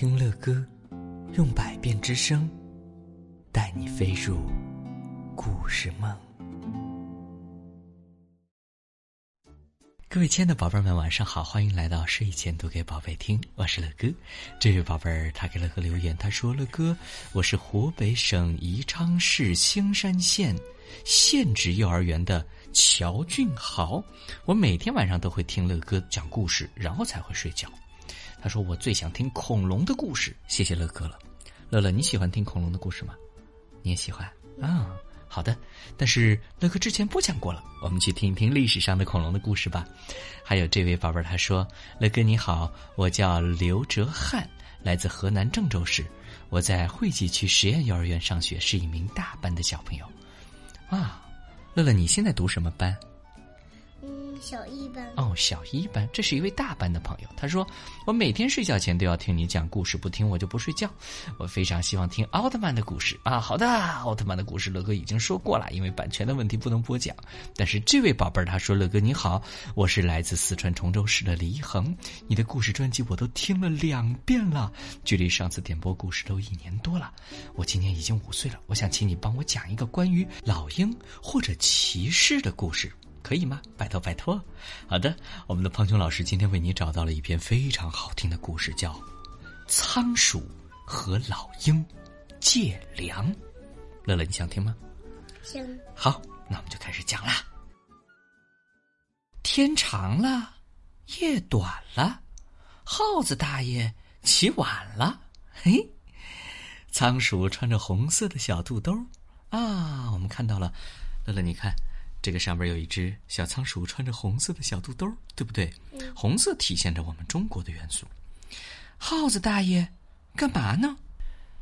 听乐歌，用百变之声，带你飞入故事梦。各位亲爱的宝贝们，晚上好，欢迎来到睡前读给宝贝听，我是乐哥。这位宝贝儿他给乐哥留言，他说：“乐哥，我是湖北省宜昌市兴山县县直幼儿园的乔俊豪，我每天晚上都会听乐哥讲故事，然后才会睡觉。”他说：“我最想听恐龙的故事，谢谢乐哥了。乐乐，你喜欢听恐龙的故事吗？你也喜欢啊？好的。但是乐哥之前播讲过了，我们去听一听历史上的恐龙的故事吧。还有这位宝贝儿，他说：乐哥你好，我叫刘哲翰，来自河南郑州市，我在惠济区实验幼儿园上学，是一名大班的小朋友。啊，乐乐，你现在读什么班？”小一班哦，小一班，这是一位大班的朋友。他说：“我每天睡觉前都要听你讲故事，不听我就不睡觉。我非常希望听奥特曼的故事啊！好的，奥特曼的故事，乐哥已经说过了，因为版权的问题不能播讲。但是这位宝贝儿他说：乐哥你好，我是来自四川崇州市的李一恒，你的故事专辑我都听了两遍了，距离上次点播故事都一年多了。我今年已经五岁了，我想请你帮我讲一个关于老鹰或者骑士的故事。”可以吗？拜托拜托，好的，我们的胖熊老师今天为你找到了一篇非常好听的故事，叫《仓鼠和老鹰借粮》。乐乐，你想听吗？行。好，那我们就开始讲啦。天长了，夜短了，耗子大爷起晚了。嘿，仓鼠穿着红色的小肚兜啊，我们看到了。乐乐，你看。这个上边有一只小仓鼠，穿着红色的小肚兜，对不对？红色体现着我们中国的元素。耗子大爷，干嘛呢？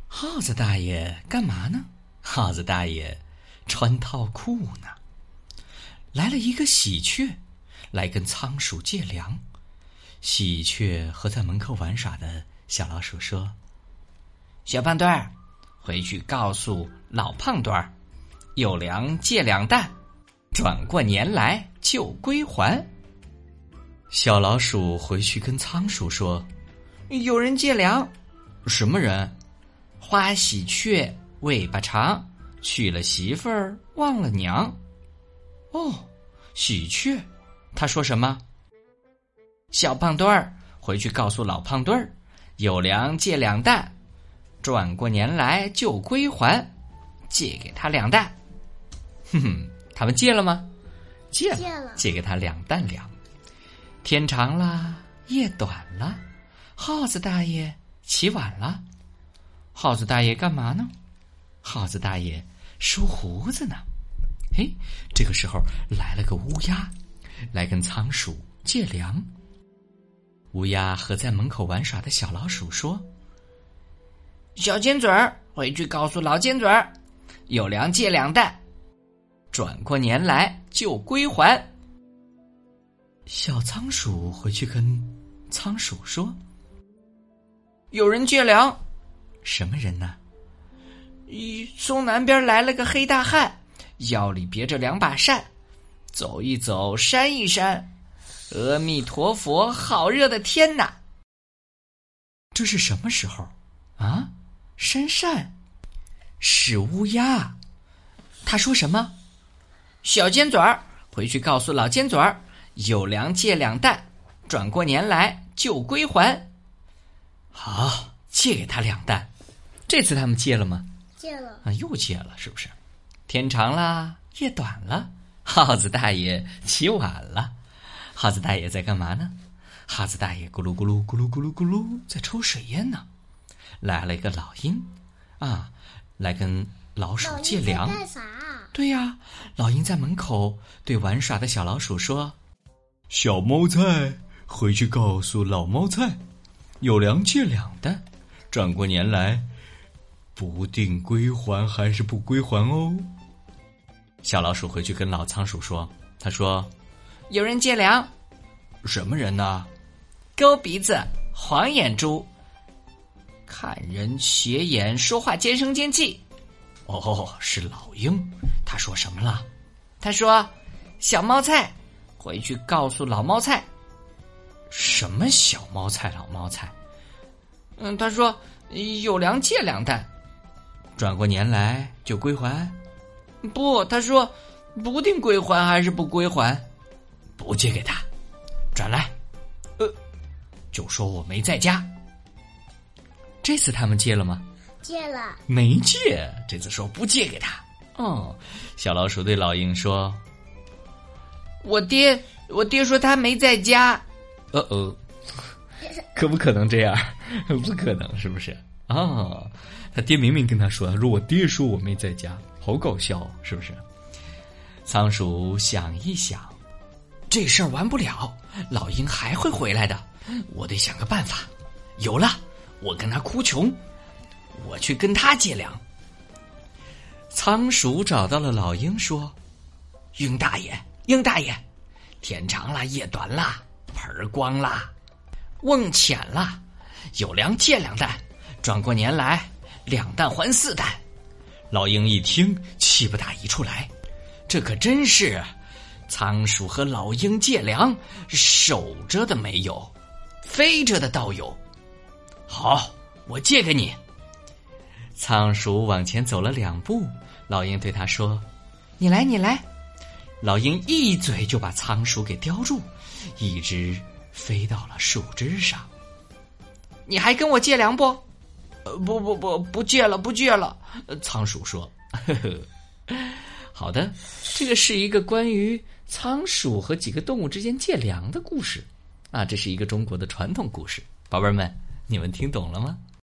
耗子大爷干嘛呢？耗子大爷穿套裤呢。来了一个喜鹊，来跟仓鼠借粮。喜鹊和在门口玩耍的小老鼠说：“小胖墩儿，回去告诉老胖墩儿，有粮借两担。”转过年来就归还。小老鼠回去跟仓鼠说：“有人借粮，什么人？花喜鹊尾巴长，娶了媳妇儿忘了娘。哦，喜鹊，他说什么？小胖墩儿回去告诉老胖墩儿，有粮借两担，转过年来就归还，借给他两担。哼哼。”他们借了吗？借了，借给他两担粮。天长了，夜短了，耗子大爷起晚了。耗子大爷干嘛呢？耗子大爷梳胡子呢。嘿，这个时候来了个乌鸦，来跟仓鼠借粮。乌鸦和在门口玩耍的小老鼠说：“小尖嘴儿回去告诉老尖嘴儿，有粮借两担。”转过年来就归还。小仓鼠回去跟仓鼠说：“有人借粮，什么人呢？一从南边来了个黑大汉，腰里别着两把扇，走一走，扇一扇。阿弥陀佛，好热的天呐！这是什么时候啊？扇扇是乌鸦，他说什么？”小尖嘴儿回去告诉老尖嘴儿，有粮借两担，转过年来就归还。好，借给他两担。这次他们借了吗？借了啊，又借了，是不是？天长了，夜短了，耗子大爷起晚了。耗子大爷在干嘛呢？耗子大爷咕噜咕噜咕噜咕噜咕噜在抽水烟呢。来了一个老鹰，啊，来跟老鼠借粮。干啥？对呀，老鹰在门口对玩耍的小老鼠说：“小猫菜，回去告诉老猫菜，有粮借粮的，转过年来，不定归还还是不归还哦。”小老鼠回去跟老仓鼠说：“他说，有人借粮，什么人呢？勾鼻子、黄眼珠，看人斜眼，说话尖声尖气。”哦，是老鹰。他说什么了？他说：“小猫菜，回去告诉老猫菜。”什么小猫菜、老猫菜？嗯，他说有粮借两担，转过年来就归还。不，他说不定归还还是不归还，不借给他，转来。呃，就说我没在家。这次他们借了吗？借了。没借。这次说不借给他。哦，小老鼠对老鹰说：“我爹，我爹说他没在家。”呃呃，可不可能这样？不可能，是不是？啊，他爹明明跟他说：“如果爹说我没在家，好搞笑，是不是？”仓鼠想一想，这事儿完不了，老鹰还会回来的，我得想个办法。有了，我跟他哭穷，我去跟他借粮。仓鼠找到了老鹰，说：“鹰大爷，鹰大爷，天长了，夜短了，盆儿光了，瓮浅了，有粮借两担，转过年来两担还四担。”老鹰一听，气不打一处来，这可真是仓鼠和老鹰借粮，守着的没有，飞着的倒有。好，我借给你。仓鼠往前走了两步。老鹰对他说：“你来，你来。”老鹰一嘴就把仓鼠给叼住，一直飞到了树枝上。你还跟我借粮不？呃，不不不，不借了，不借了。仓鼠说：“呵呵，好的，这个是一个关于仓鼠和几个动物之间借粮的故事啊，这是一个中国的传统故事。宝贝儿们，你们听懂了吗？”